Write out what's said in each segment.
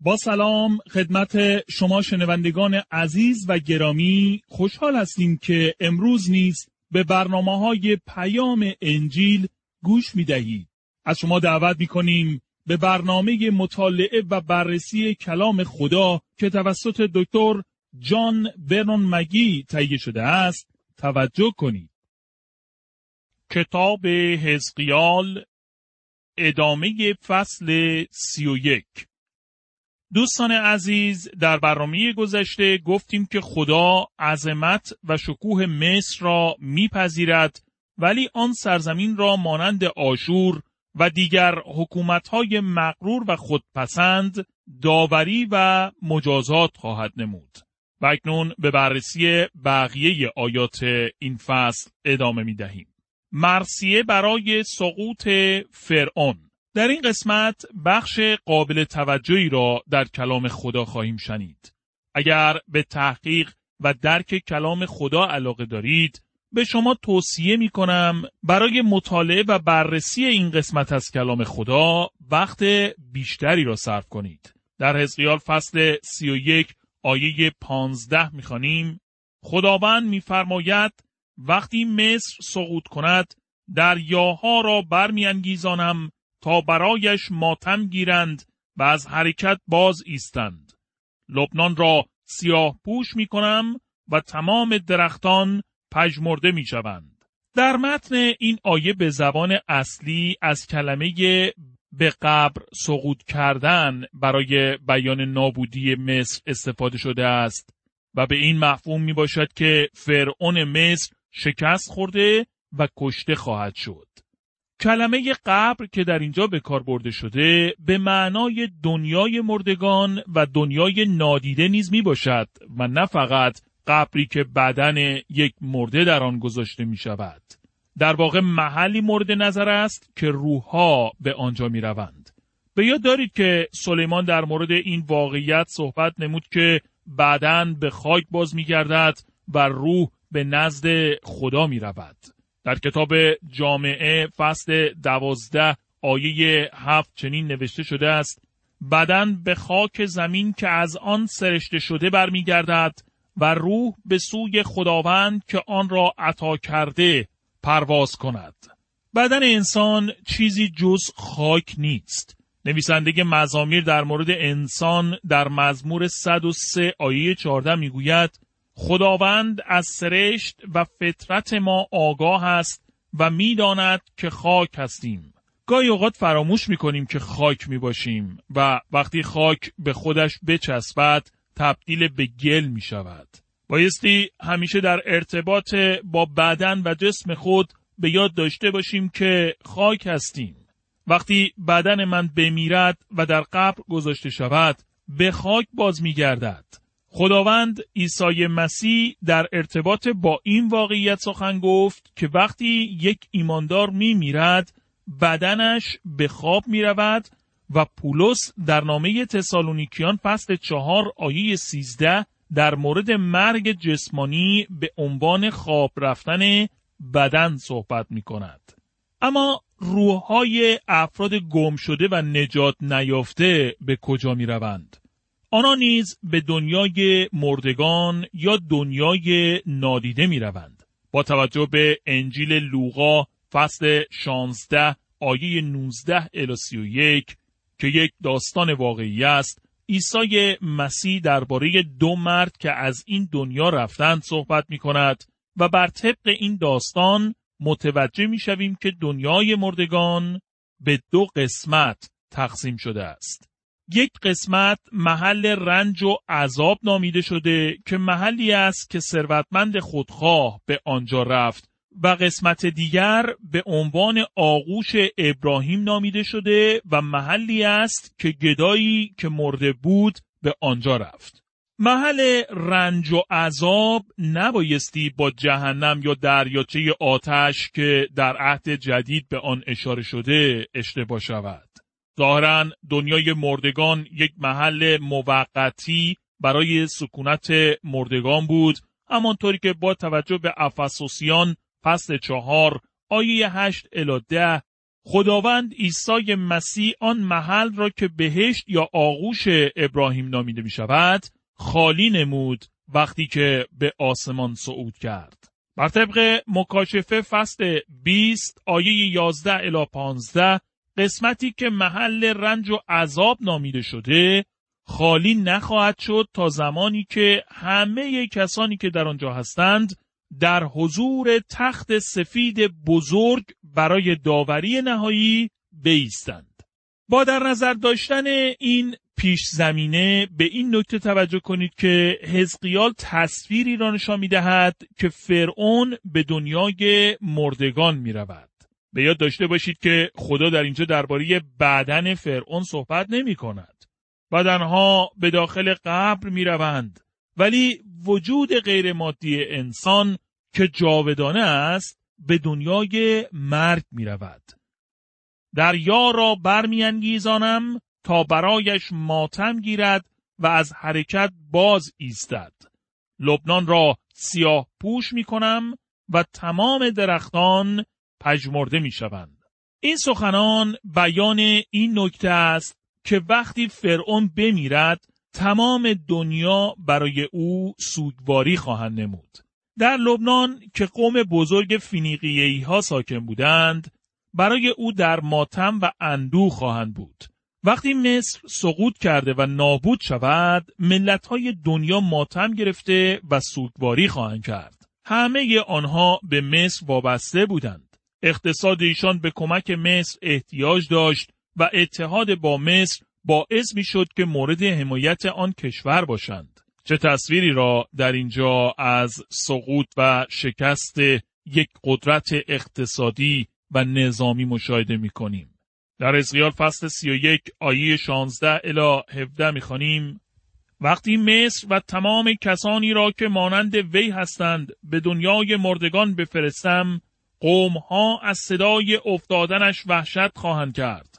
با سلام خدمت شما شنوندگان عزیز و گرامی خوشحال هستیم که امروز نیز به برنامه های پیام انجیل گوش می دهید. از شما دعوت می کنیم به برنامه مطالعه و بررسی کلام خدا که توسط دکتر جان برنون مگی تهیه شده است توجه کنید. کتاب حزقیال ادامه فصل سی و یک دوستان عزیز در برنامه گذشته گفتیم که خدا عظمت و شکوه مصر را میپذیرد ولی آن سرزمین را مانند آشور و دیگر حکومتهای مغرور و خودپسند داوری و مجازات خواهد نمود. و اکنون به بررسی بقیه آیات این فصل ادامه می دهیم. مرسیه برای سقوط فرعون در این قسمت بخش قابل توجهی را در کلام خدا خواهیم شنید. اگر به تحقیق و درک کلام خدا علاقه دارید، به شما توصیه می کنم برای مطالعه و بررسی این قسمت از کلام خدا وقت بیشتری را صرف کنید. در حزقیال فصل 31 آیه 15 می‌خوانیم خداوند میفرماید وقتی مصر سقوط کند دریاها را برمیانگیزانم تا برایش ماتم گیرند و از حرکت باز ایستند. لبنان را سیاه پوش می کنم و تمام درختان پژمرده می شوند. در متن این آیه به زبان اصلی از کلمه به قبر سقوط کردن برای بیان نابودی مصر استفاده شده است و به این مفهوم می باشد که فرعون مصر شکست خورده و کشته خواهد شد. کلمه قبر که در اینجا به کار برده شده به معنای دنیای مردگان و دنیای نادیده نیز می باشد و نه فقط قبری که بدن یک مرده در آن گذاشته می شود. در واقع محلی مورد نظر است که روحها به آنجا می روند. به یاد دارید که سلیمان در مورد این واقعیت صحبت نمود که بدن به خاک باز می گردد و روح به نزد خدا می رود. در کتاب جامعه فصل دوازده آیه هفت چنین نوشته شده است بدن به خاک زمین که از آن سرشته شده برمیگردد و روح به سوی خداوند که آن را عطا کرده پرواز کند. بدن انسان چیزی جز خاک نیست. نویسنده مزامیر در مورد انسان در مزمور 103 آیه 14 می‌گوید خداوند از سرشت و فطرت ما آگاه است و می‌داند که خاک هستیم. گاهی اوقات فراموش می‌کنیم که خاک می‌باشیم و وقتی خاک به خودش بچسبد تبدیل به گل می شود. بایستی همیشه در ارتباط با بدن و جسم خود به یاد داشته باشیم که خاک هستیم. وقتی بدن من بمیرد و در قبر گذاشته شود به خاک باز می گردد. خداوند عیسی مسیح در ارتباط با این واقعیت سخن گفت که وقتی یک ایماندار می میرد بدنش به خواب می رود و پولس در نامه تسالونیکیان فصل چهار آیه سیزده در مورد مرگ جسمانی به عنوان خواب رفتن بدن صحبت می کند. اما روحهای افراد گم شده و نجات نیافته به کجا می روند؟ آنها نیز به دنیای مردگان یا دنیای نادیده می روند. با توجه به انجیل لوقا فصل 16 آیه 19 الی 31 که یک داستان واقعی است عیسی مسیح درباره دو مرد که از این دنیا رفتند صحبت می کند و بر طبق این داستان متوجه می شویم که دنیای مردگان به دو قسمت تقسیم شده است. یک قسمت محل رنج و عذاب نامیده شده که محلی است که ثروتمند خودخواه به آنجا رفت و قسمت دیگر به عنوان آغوش ابراهیم نامیده شده و محلی است که گدایی که مرده بود به آنجا رفت. محل رنج و عذاب نبایستی با جهنم یا دریاچه آتش که در عهد جدید به آن اشاره شده اشتباه شود. ظاهرا دنیای مردگان یک محل موقتی برای سکونت مردگان بود همانطوری که با توجه به افسوسیان فصل چهار آیه هشت الی ده خداوند عیسی مسیح آن محل را که بهشت یا آغوش ابراهیم نامیده می شود خالی نمود وقتی که به آسمان صعود کرد. بر طبق مکاشفه فصل 20 آیه 11 الی 15 قسمتی که محل رنج و عذاب نامیده شده خالی نخواهد شد تا زمانی که همه کسانی که در آنجا هستند در حضور تخت سفید بزرگ برای داوری نهایی بیستند. با در نظر داشتن این پیش زمینه به این نکته توجه کنید که حزقیال تصویری را نشان می دهد که فرعون به دنیای مردگان می رود. به یاد داشته باشید که خدا در اینجا درباره بدن فرعون صحبت نمی کند. بدنها به داخل قبر می روند. ولی وجود غیر مادی انسان که جاودانه است به دنیای مرگ می رود. دریا را برمیانگیزانم تا برایش ماتم گیرد و از حرکت باز ایستد. لبنان را سیاه پوش می کنم و تمام درختان پژمرده می شوند. این سخنان بیان این نکته است که وقتی فرعون بمیرد تمام دنیا برای او سوگواری خواهند نمود. در لبنان که قوم بزرگ فینیقیهی ها ساکن بودند برای او در ماتم و اندوه خواهند بود. وقتی مصر سقوط کرده و نابود شود ملت های دنیا ماتم گرفته و سوگواری خواهند کرد. همه آنها به مصر وابسته بودند. اقتصاد ایشان به کمک مصر احتیاج داشت و اتحاد با مصر باعث می شد که مورد حمایت آن کشور باشند. چه تصویری را در اینجا از سقوط و شکست یک قدرت اقتصادی و نظامی مشاهده می کنیم. در ازغیال فصل 31 آیه 16 الی 17 می خانیم وقتی مصر و تمام کسانی را که مانند وی هستند به دنیای مردگان بفرستم قومها از صدای افتادنش وحشت خواهند کرد.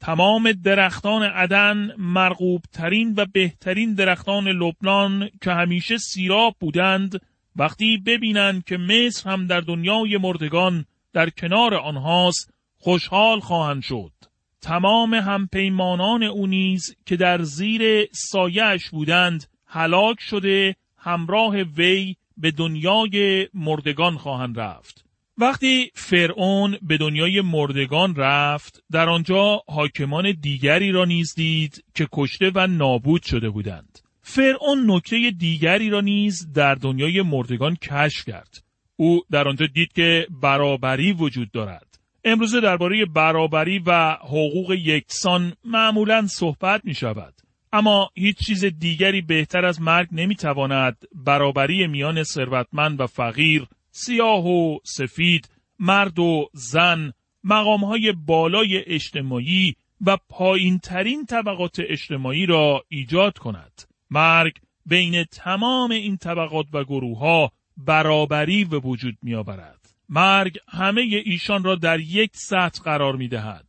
تمام درختان عدن مرغوب ترین و بهترین درختان لبنان که همیشه سیراب بودند وقتی ببینند که مصر هم در دنیای مردگان در کنار آنهاست خوشحال خواهند شد. تمام همپیمانان او نیز که در زیر سایش بودند هلاک شده همراه وی به دنیای مردگان خواهند رفت. وقتی فرعون به دنیای مردگان رفت در آنجا حاکمان دیگری را نیز دید که کشته و نابود شده بودند. فرعون نکته دیگری را نیز در دنیای مردگان کشف کرد. او در آنجا دید که برابری وجود دارد. امروزه درباره برابری و حقوق یکسان معمولا صحبت می شود. اما هیچ چیز دیگری بهتر از مرگ نمی تواند برابری میان ثروتمند و فقیر سیاه و سفید، مرد و زن، مقامهای بالای اجتماعی و پایین ترین طبقات اجتماعی را ایجاد کند. مرگ بین تمام این طبقات و گروه ها برابری به وجود می آورد. مرگ همه ایشان را در یک سطح قرار می دهد.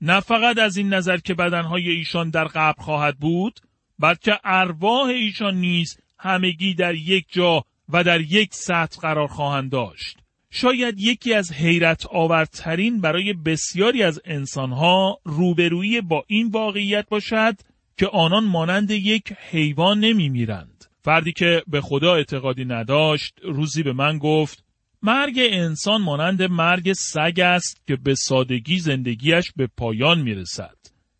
نه فقط از این نظر که بدنهای ایشان در قبر خواهد بود، بلکه ارواح ایشان نیز همگی در یک جا و در یک سطح قرار خواهند داشت. شاید یکی از حیرت آورترین برای بسیاری از انسانها روبرویی با این واقعیت باشد که آنان مانند یک حیوان نمی میرند. فردی که به خدا اعتقادی نداشت روزی به من گفت مرگ انسان مانند مرگ سگ است که به سادگی زندگیش به پایان می رسد.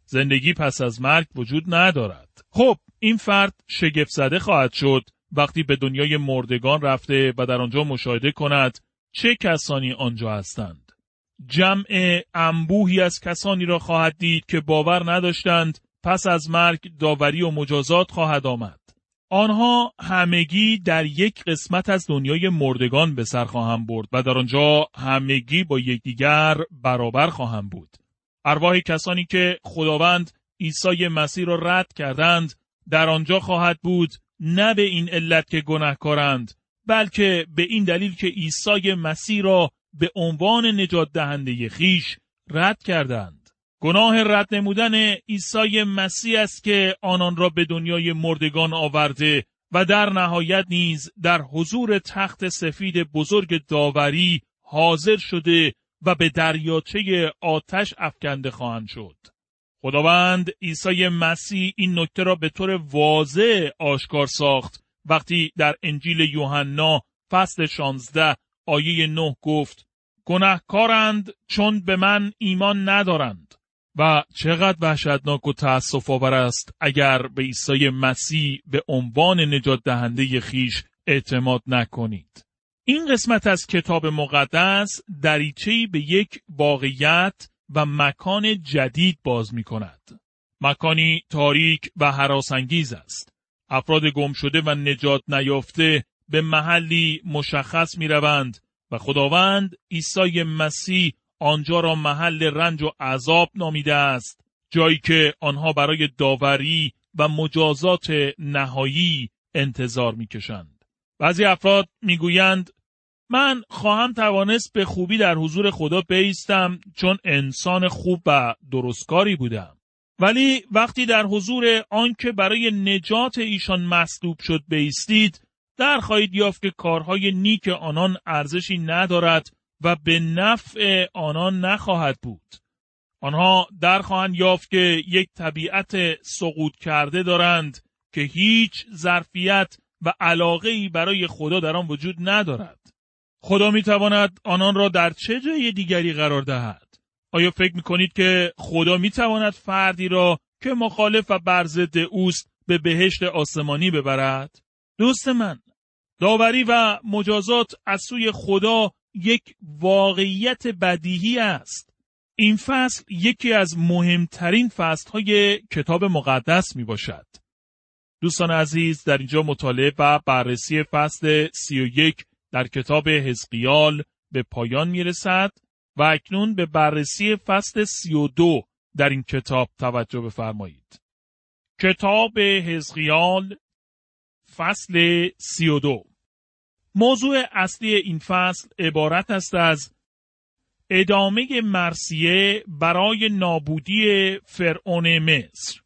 زندگی پس از مرگ وجود ندارد. خب این فرد شگفت زده خواهد شد وقتی به دنیای مردگان رفته و در آنجا مشاهده کند چه کسانی آنجا هستند. جمع انبوهی از کسانی را خواهد دید که باور نداشتند پس از مرگ داوری و مجازات خواهد آمد. آنها همگی در یک قسمت از دنیای مردگان به سر خواهند برد و در آنجا همگی با یکدیگر برابر خواهند بود. ارواح کسانی که خداوند عیسی مسیح را رد کردند در آنجا خواهد بود نه به این علت که گناهکارند بلکه به این دلیل که عیسی مسیح را به عنوان نجات دهنده خیش رد کردند. گناه رد نمودن عیسی مسیح است که آنان را به دنیای مردگان آورده و در نهایت نیز در حضور تخت سفید بزرگ داوری حاضر شده و به دریاچه آتش افکنده خواهند شد. خداوند عیسی مسیح این نکته را به طور واضح آشکار ساخت وقتی در انجیل یوحنا فصل 16 آیه 9 گفت گناهکارند چون به من ایمان ندارند و چقدر وحشتناک و تأسف آور است اگر به عیسی مسیح به عنوان نجات دهنده خیش اعتماد نکنید. این قسمت از کتاب مقدس دریچه‌ای به یک واقعیت و مکان جدید باز می کند. مکانی تاریک و حراسانگیز است. افراد گم شده و نجات نیافته به محلی مشخص می روند و خداوند عیسی مسیح آنجا را محل رنج و عذاب نامیده است جایی که آنها برای داوری و مجازات نهایی انتظار می‌کشند بعضی افراد می‌گویند من خواهم توانست به خوبی در حضور خدا بیستم چون انسان خوب و درستکاری بودم ولی وقتی در حضور آنکه برای نجات ایشان مصلوب شد بیستید در خواهید یافت که کارهای نیک آنان ارزشی ندارد و به نفع آنان نخواهد بود. آنها در خواهند یافت که یک طبیعت سقوط کرده دارند که هیچ ظرفیت و علاقه ای برای خدا در آن وجود ندارد. خدا می تواند آنان را در چه جای دیگری قرار دهد؟ آیا فکر می کنید که خدا می تواند فردی را که مخالف و برزد اوست به بهشت آسمانی ببرد؟ دوست من، داوری و مجازات از سوی خدا یک واقعیت بدیهی است. این فصل یکی از مهمترین فصلهای کتاب مقدس می باشد. دوستان عزیز در اینجا مطالعه و بررسی فصل سی و یک در کتاب حزقیال به پایان می رسد و اکنون به بررسی فصل سی و دو در این کتاب توجه بفرمایید. کتاب حزقیال فصل سی و دو موضوع اصلی این فصل عبارت است از ادامه مرسیه برای نابودی فرعون مصر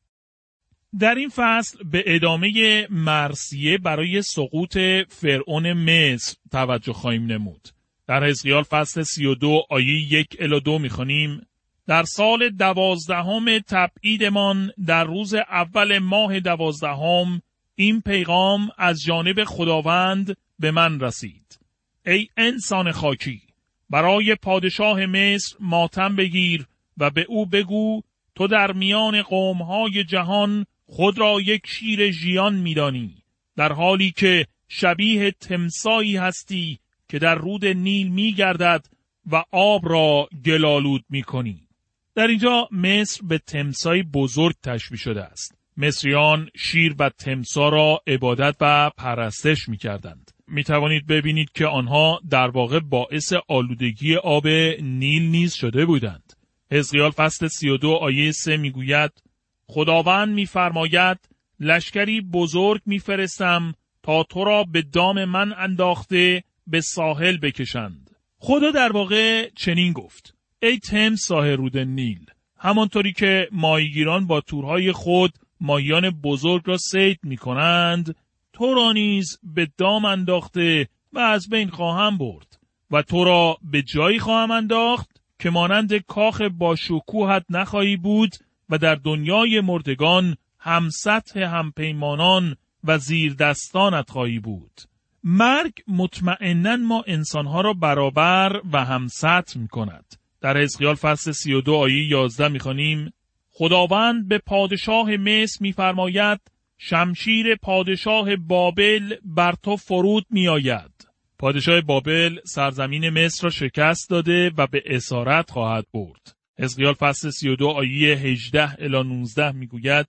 در این فصل به ادامه مرسیه برای سقوط فرعون مصر توجه خواهیم نمود. در حزقیال فصل 32 آیه یک الی دو می‌خوانیم در سال دوازدهم تبعیدمان در روز اول ماه دوازدهم این پیغام از جانب خداوند به من رسید ای انسان خاکی برای پادشاه مصر ماتم بگیر و به او بگو تو در میان قومهای جهان خود را یک شیر ژیان میدانی در حالی که شبیه تمسایی هستی که در رود نیل میگردد و آب را گلالود می‌کنی. در اینجا مصر به تمسای بزرگ تشبیه شده است. مصریان شیر و تمسا را عبادت و پرستش می‌کردند. می توانید ببینید که آنها در واقع باعث آلودگی آب نیل نیز شده بودند. حزقیال فصل 32 آیه 3 می‌گوید خداوند میفرماید لشکری بزرگ میفرستم تا تو را به دام من انداخته به ساحل بکشند. خدا در واقع چنین گفت ای تم ساحل رود نیل همانطوری که ماهیگیران با تورهای خود ماهیان بزرگ را سید می کنند تو را نیز به دام انداخته و از بین خواهم برد و تو را به جایی خواهم انداخت که مانند کاخ با شکوهت نخواهی بود و در دنیای مردگان هم سطح هم پیمانان و زیر دستانت خواهی بود. مرگ مطمئنا ما انسانها را برابر و هم سطح می کند. در حزقیال فصل 32 آیه 11 می‌خوانیم خداوند به پادشاه مصر میفرماید شمشیر پادشاه بابل بر تو فرود می آید. پادشاه بابل سرزمین مصر را شکست داده و به اسارت خواهد برد. حزقیال فصل 32 آیه 18 الی 19 می‌گوید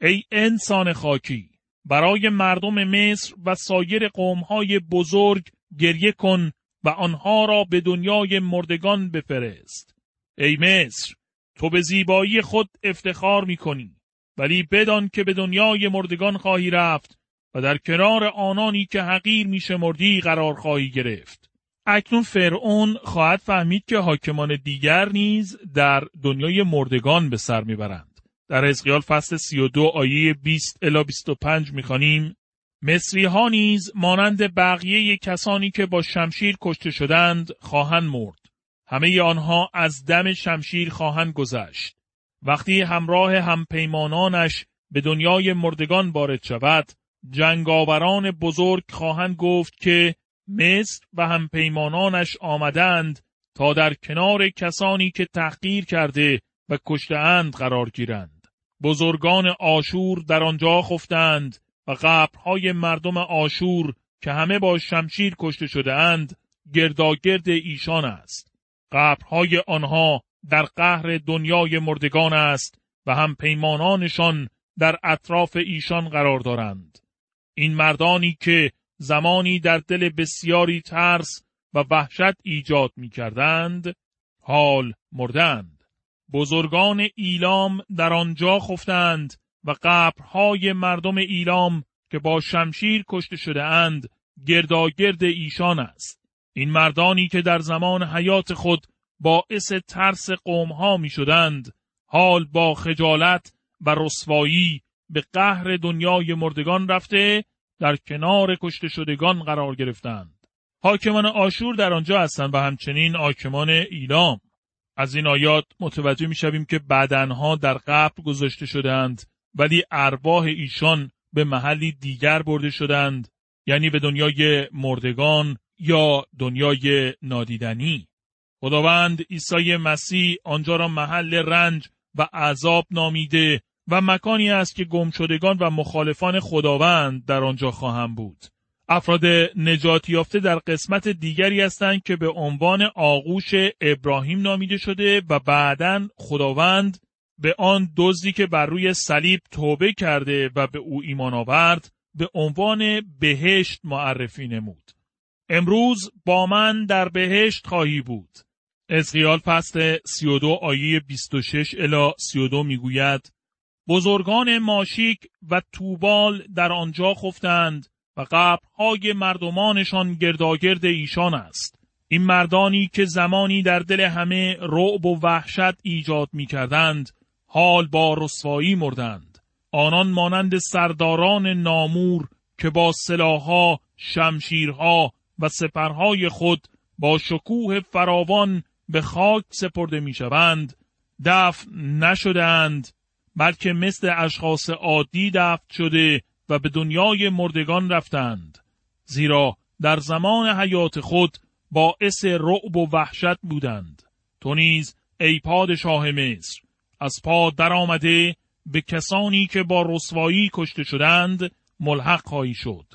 ای انسان خاکی برای مردم مصر و سایر قومهای بزرگ گریه کن و آنها را به دنیای مردگان بفرست. ای مصر تو به زیبایی خود افتخار می کنی. ولی بدان که به دنیای مردگان خواهی رفت و در کنار آنانی که حقیر میشمردی قرار خواهی گرفت. اکنون فرعون خواهد فهمید که حاکمان دیگر نیز در دنیای مردگان به سر می‌برند. در حزقیال فصل 32 آیه 20 الی 25 می‌خوانیم مصری ها نیز مانند بقیه کسانی که با شمشیر کشته شدند خواهند مرد. همه آنها از دم شمشیر خواهند گذشت. وقتی همراه همپیمانانش به دنیای مردگان وارد شود، جنگاوران بزرگ خواهند گفت که مصر و همپیمانانش آمدند تا در کنار کسانی که تحقیر کرده و کشتهاند قرار گیرند. بزرگان آشور در آنجا خفتند و قبرهای مردم آشور که همه با شمشیر کشته شده اند گرداگرد ایشان است. قبرهای آنها در قهر دنیای مردگان است و هم پیمانانشان در اطراف ایشان قرار دارند. این مردانی که زمانی در دل بسیاری ترس و وحشت ایجاد می کردند، حال مردند. بزرگان ایلام در آنجا خفتند و قبرهای مردم ایلام که با شمشیر کشته شده اند گرداگرد ایشان است. این مردانی که در زمان حیات خود باعث ترس قومها می شدند، حال با خجالت و رسوایی به قهر دنیای مردگان رفته در کنار کشته شدگان قرار گرفتند. حاکمان آشور در آنجا هستند و همچنین حاکمان ایلام. از این آیات متوجه می شویم که بدنها در قبر گذاشته شدند ولی ارواح ایشان به محلی دیگر برده شدند یعنی به دنیای مردگان یا دنیای نادیدنی. خداوند عیسی مسیح آنجا را محل رنج و عذاب نامیده و مکانی است که گمشدگان و مخالفان خداوند در آنجا خواهم بود. افراد نجات یافته در قسمت دیگری هستند که به عنوان آغوش ابراهیم نامیده شده و بعدا خداوند به آن دزدی که بر روی صلیب توبه کرده و به او ایمان آورد به عنوان بهشت معرفی نمود. امروز با من در بهشت خواهی بود. ازغیال فصل 32 آیه 26 الی 32 می‌گوید بزرگان ماشیک و توبال در آنجا خفتند و قبرهای مردمانشان گرداگرد ایشان است. این مردانی که زمانی در دل همه رعب و وحشت ایجاد می کردند، حال با رسوایی مردند. آنان مانند سرداران نامور که با سلاحها، شمشیرها و سپرهای خود با شکوه فراوان به خاک سپرده می شوند، دفن نشدند بلکه مثل اشخاص عادی دفن شده و به دنیای مردگان رفتند. زیرا در زمان حیات خود باعث رعب و وحشت بودند. تو نیز ای پادشاه مصر از پا در آمده به کسانی که با رسوایی کشته شدند ملحق خواهی شد.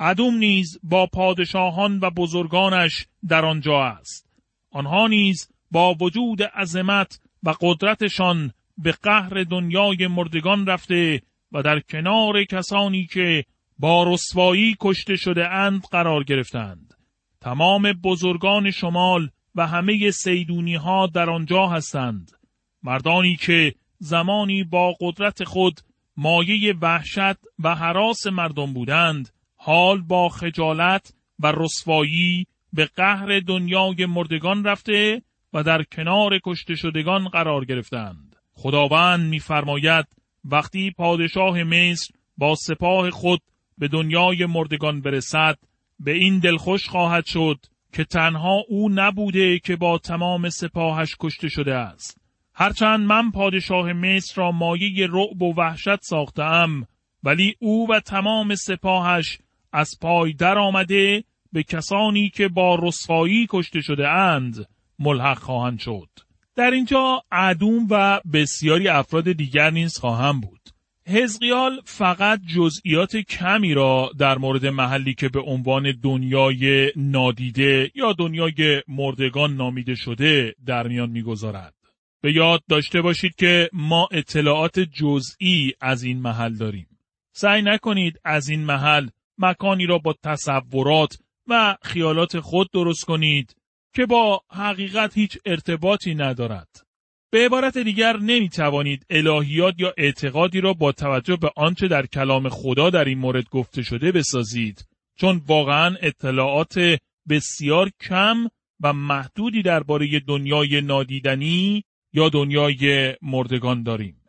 عدوم نیز با پادشاهان و بزرگانش در آنجا است. آنها نیز با وجود عظمت و قدرتشان به قهر دنیای مردگان رفته و در کنار کسانی که با رسوایی کشته شده اند قرار گرفتند. تمام بزرگان شمال و همه سیدونی ها در آنجا هستند. مردانی که زمانی با قدرت خود مایه وحشت و حراس مردم بودند، حال با خجالت و رسوایی به قهر دنیای مردگان رفته و در کنار کشته شدگان قرار گرفتند. خداوند میفرماید وقتی پادشاه مصر با سپاه خود به دنیای مردگان برسد به این دلخوش خواهد شد که تنها او نبوده که با تمام سپاهش کشته شده است. هرچند من پادشاه مصر را مایه رعب و وحشت ساختم ولی او و تمام سپاهش از پای در آمده به کسانی که با رسوایی کشته شده اند ملحق خواهند شد. در اینجا عدوم و بسیاری افراد دیگر نیز خواهم بود. حزقیال فقط جزئیات کمی را در مورد محلی که به عنوان دنیای نادیده یا دنیای مردگان نامیده شده در میان می‌گذارد. به یاد داشته باشید که ما اطلاعات جزئی از این محل داریم. سعی نکنید از این محل مکانی را با تصورات و خیالات خود درست کنید که با حقیقت هیچ ارتباطی ندارد. به عبارت دیگر نمی توانید الهیات یا اعتقادی را با توجه به آنچه در کلام خدا در این مورد گفته شده بسازید چون واقعا اطلاعات بسیار کم و محدودی درباره دنیای نادیدنی یا دنیای مردگان داریم.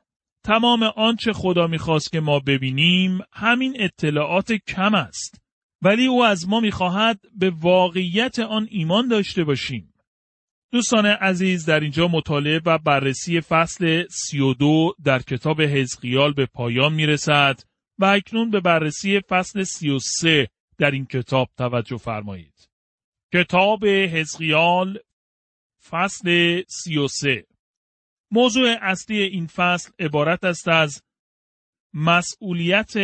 تمام آنچه خدا می‌خواست که ما ببینیم همین اطلاعات کم است. ولی او از ما می‌خواهد به واقعیت آن ایمان داشته باشیم. دوستان عزیز در اینجا مطالعه و بررسی فصل 32 در کتاب حزقیال به پایان می رسد و اکنون به بررسی فصل 33 در این کتاب توجه فرمایید. کتاب حزقیال فصل 33 موضوع اصلی این فصل عبارت است از مسئولیت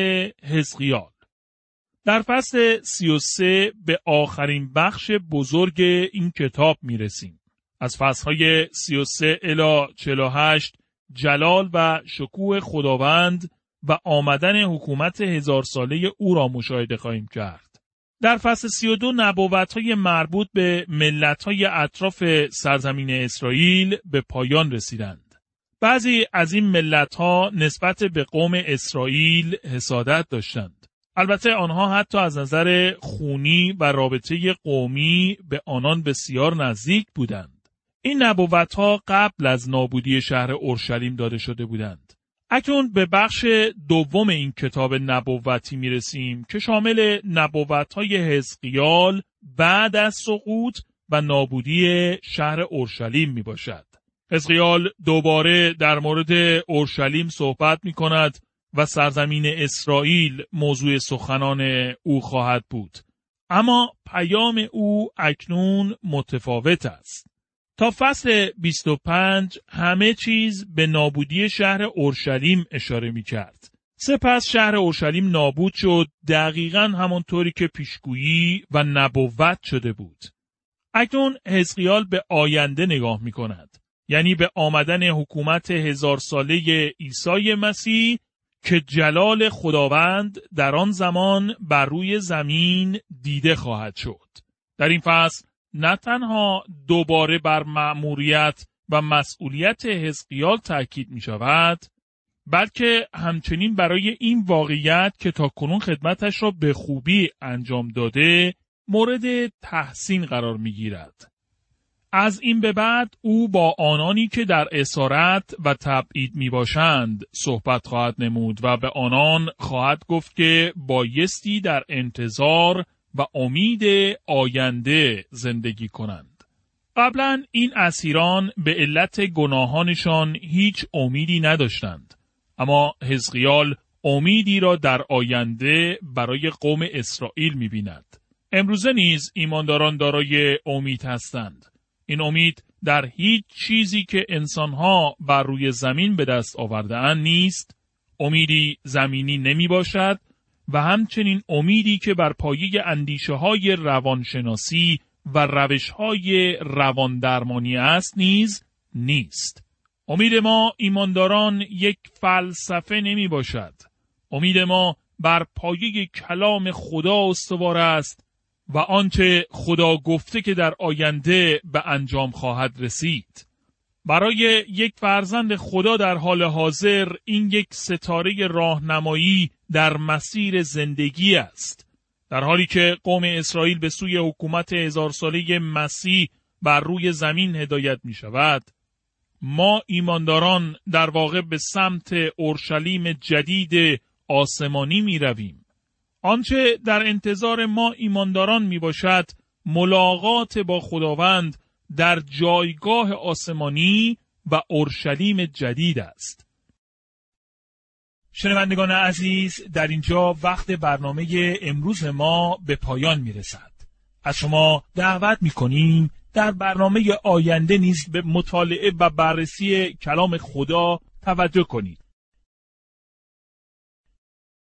حزقیال. در فصل 33 به آخرین بخش بزرگ این کتاب می رسیم. از فصلهای 33 الی 48 جلال و شکوه خداوند و آمدن حکومت هزار ساله او را مشاهده خواهیم کرد. در فصل 32 نبوت های مربوط به ملت های اطراف سرزمین اسرائیل به پایان رسیدند. بعضی از این ملت ها نسبت به قوم اسرائیل حسادت داشتند. البته آنها حتی از نظر خونی و رابطه قومی به آنان بسیار نزدیک بودند. این نبوت ها قبل از نابودی شهر اورشلیم داده شده بودند. اکنون به بخش دوم این کتاب نبوتی می رسیم که شامل نبوت های حزقیال بعد از سقوط و نابودی شهر اورشلیم می باشد. حزقیال دوباره در مورد اورشلیم صحبت می کند و سرزمین اسرائیل موضوع سخنان او خواهد بود. اما پیام او اکنون متفاوت است. تا فصل 25 همه چیز به نابودی شهر اورشلیم اشاره می کرد. سپس شهر اورشلیم نابود شد دقیقا همانطوری که پیشگویی و نبوت شده بود. اکنون حزقیال به آینده نگاه می کند. یعنی به آمدن حکومت هزار ساله عیسی مسیح که جلال خداوند در آن زمان بر روی زمین دیده خواهد شد. در این فصل نه تنها دوباره بر مأموریت و مسئولیت حزقیال تاکید می شود بلکه همچنین برای این واقعیت که تا کنون خدمتش را به خوبی انجام داده مورد تحسین قرار می گیرد. از این به بعد او با آنانی که در اسارت و تبعید می باشند صحبت خواهد نمود و به آنان خواهد گفت که بایستی در انتظار و امید آینده زندگی کنند. قبلا این اسیران به علت گناهانشان هیچ امیدی نداشتند. اما حزقیال امیدی را در آینده برای قوم اسرائیل می بیند. امروزه نیز ایمانداران دارای امید هستند. این امید در هیچ چیزی که انسانها بر روی زمین به دست آورده نیست. امیدی زمینی نمی باشد و همچنین امیدی که بر پایه اندیشه های روانشناسی و روش های رواندرمانی است نیز نیست. امید ما ایمانداران یک فلسفه نمی باشد. امید ما بر پایه کلام خدا استوار است و آنچه خدا گفته که در آینده به انجام خواهد رسید. برای یک فرزند خدا در حال حاضر این یک ستاره راهنمایی در مسیر زندگی است. در حالی که قوم اسرائیل به سوی حکومت هزار ساله مسیح بر روی زمین هدایت می شود، ما ایمانداران در واقع به سمت اورشلیم جدید آسمانی می رویم. آنچه در انتظار ما ایمانداران می باشد ملاقات با خداوند در جایگاه آسمانی و اورشلیم جدید است. شنوندگان عزیز در اینجا وقت برنامه امروز ما به پایان می رسد. از شما دعوت می کنیم در برنامه آینده نیز به مطالعه و بررسی کلام خدا توجه کنید.